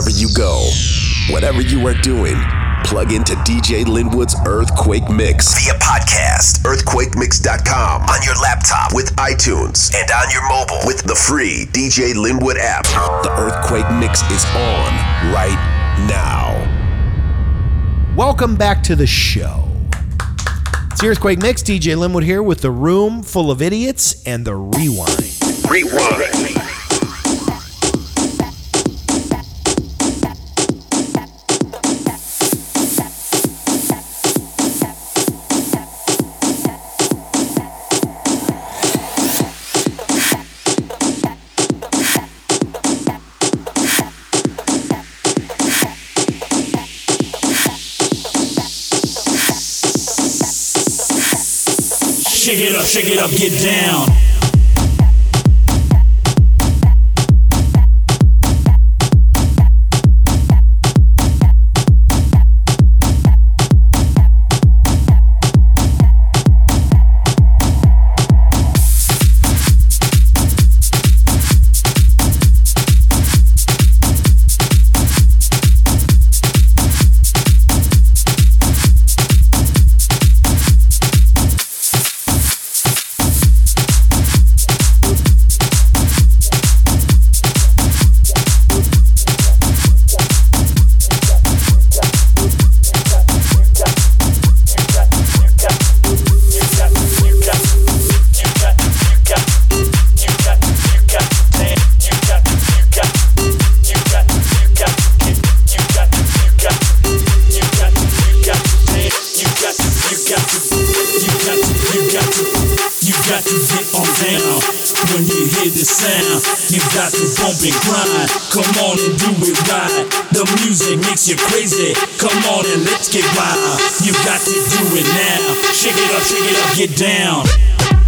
wherever you go. Whatever you are doing, plug into DJ Linwood's Earthquake Mix via podcast, earthquakemix.com, on your laptop with iTunes, and on your mobile with the free DJ Linwood app. The Earthquake Mix is on right now. Welcome back to the show. It's the Earthquake Mix. DJ Linwood here with the room full of idiots and the rewind. Rewind. Shake it up, shake it up, get down. Got to bump and grind, come on and do it right. The music makes you crazy. Come on and let's get wild. You got to do it now. Shake it up, shake it up, get down.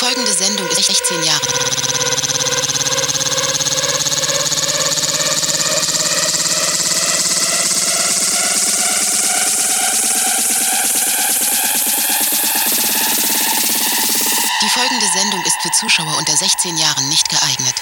folgende Sendung ist 16 Jahre. Die folgende Sendung ist für Zuschauer unter 16 Jahren nicht geeignet.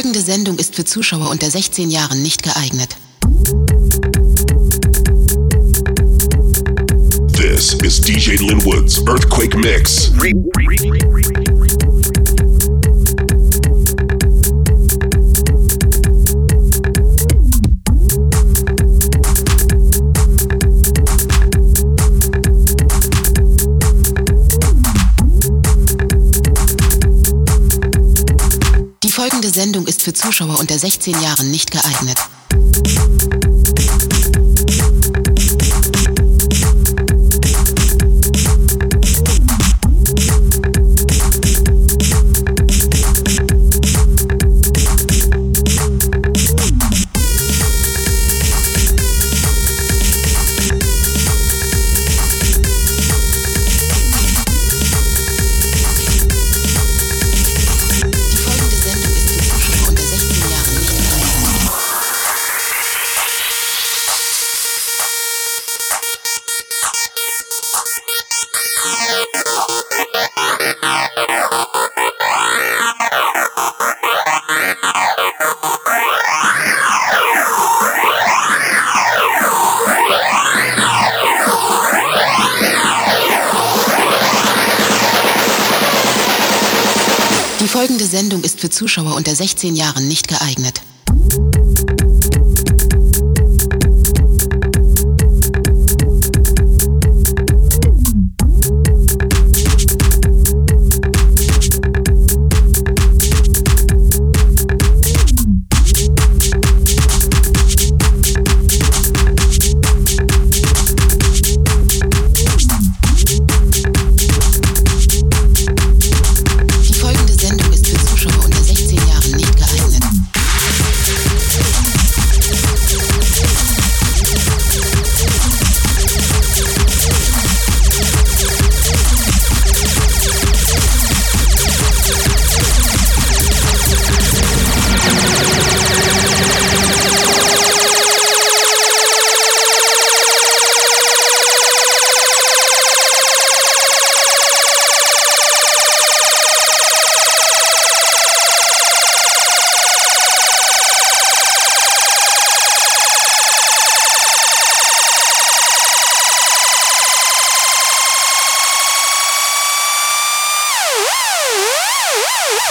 Folgende Sendung ist für Zuschauer unter 16 Jahren nicht geeignet. This is DJ Linwood's Earthquake Mix. Die folgende Sendung ist für Zuschauer unter 16 Jahren nicht geeignet. Zuschauer unter 16 Jahren nicht geeignet.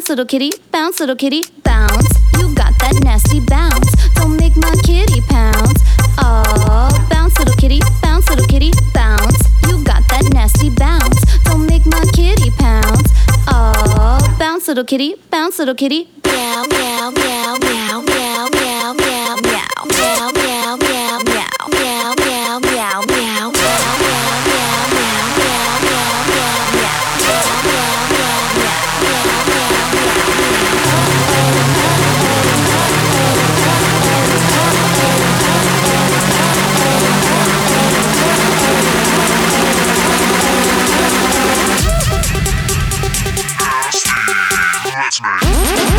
Bounce, little kitty, bounce, little kitty, bounce. You got that nasty bounce. Don't make my kitty pounce. Oh, bounce, little kitty, bounce, little kitty, bounce. You got that nasty bounce. Don't make my kitty pounce. Oh, bounce, little kitty, bounce, little kitty, meow, meow, meow. Snake.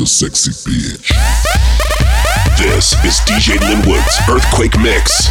A sexy bitch. This is DJ Linwood's Earthquake Mix.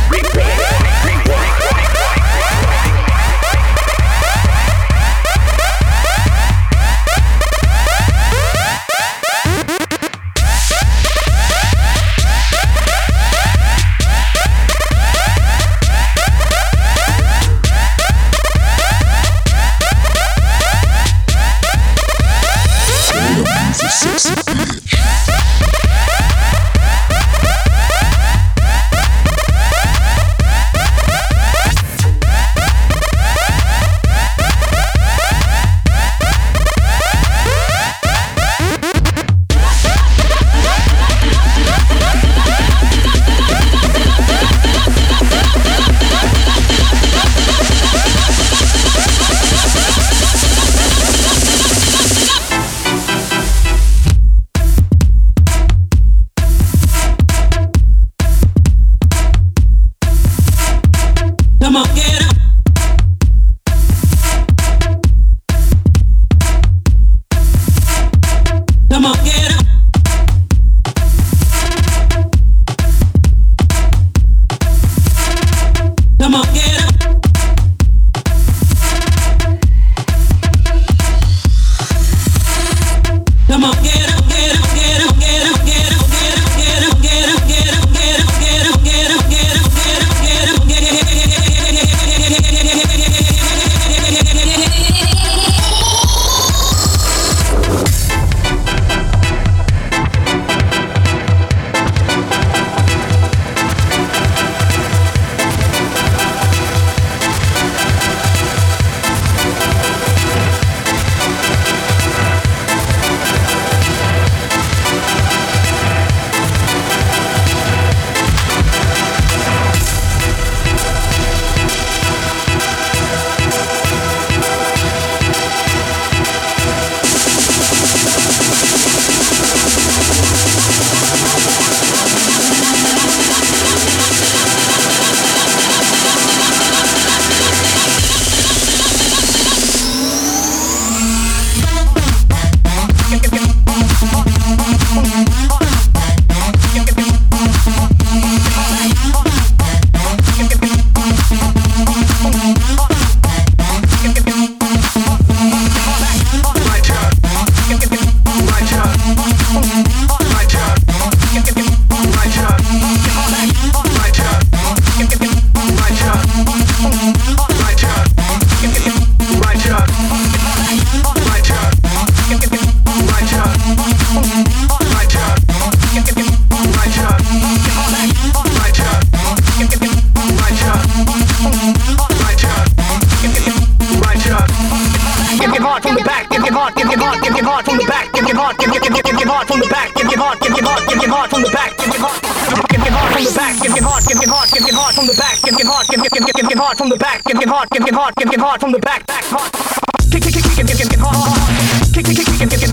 hard from the back, back hard. Kick, kick, kick, kick, kick, kick, kick, kick, kick, kick, kick, kick, kick, kick, kick,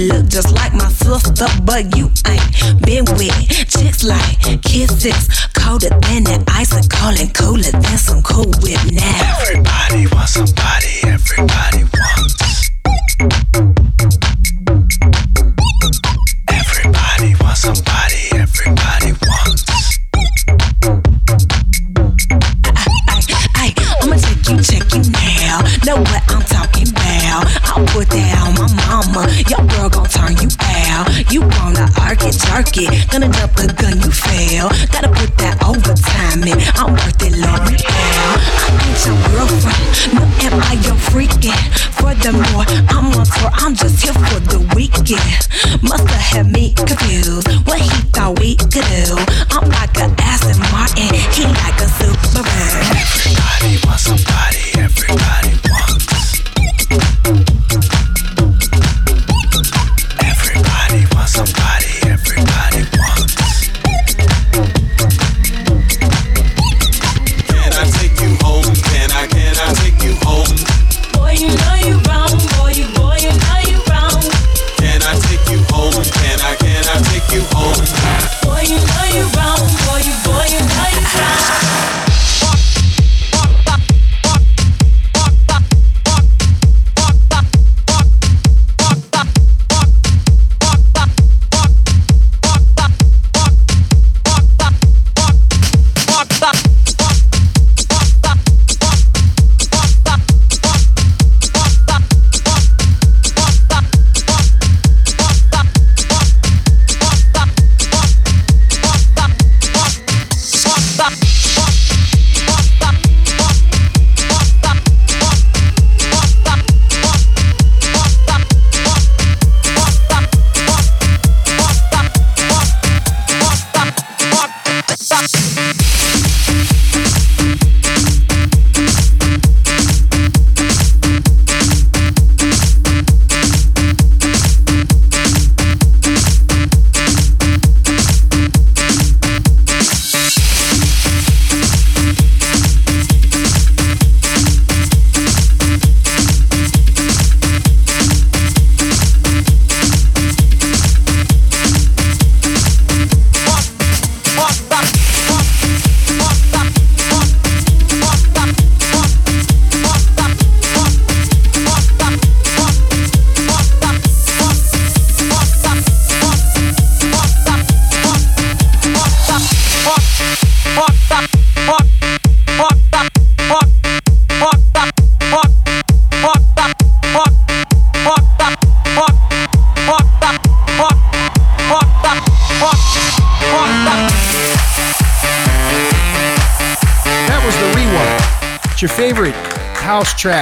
and look just like my sister, but you ain't been with chicks like kisses. Colder than an icicle and cooler than some cool whip now. Everybody wants somebody.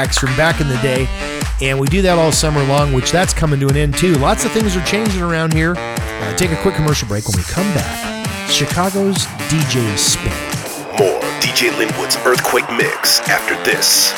tracks from back in the day. And we do that all summer long, which that's coming to an end too. Lots of things are changing around here. Uh, take a quick commercial break when we come back. Chicago's DJ Spin. More DJ Linwood's Earthquake Mix after this.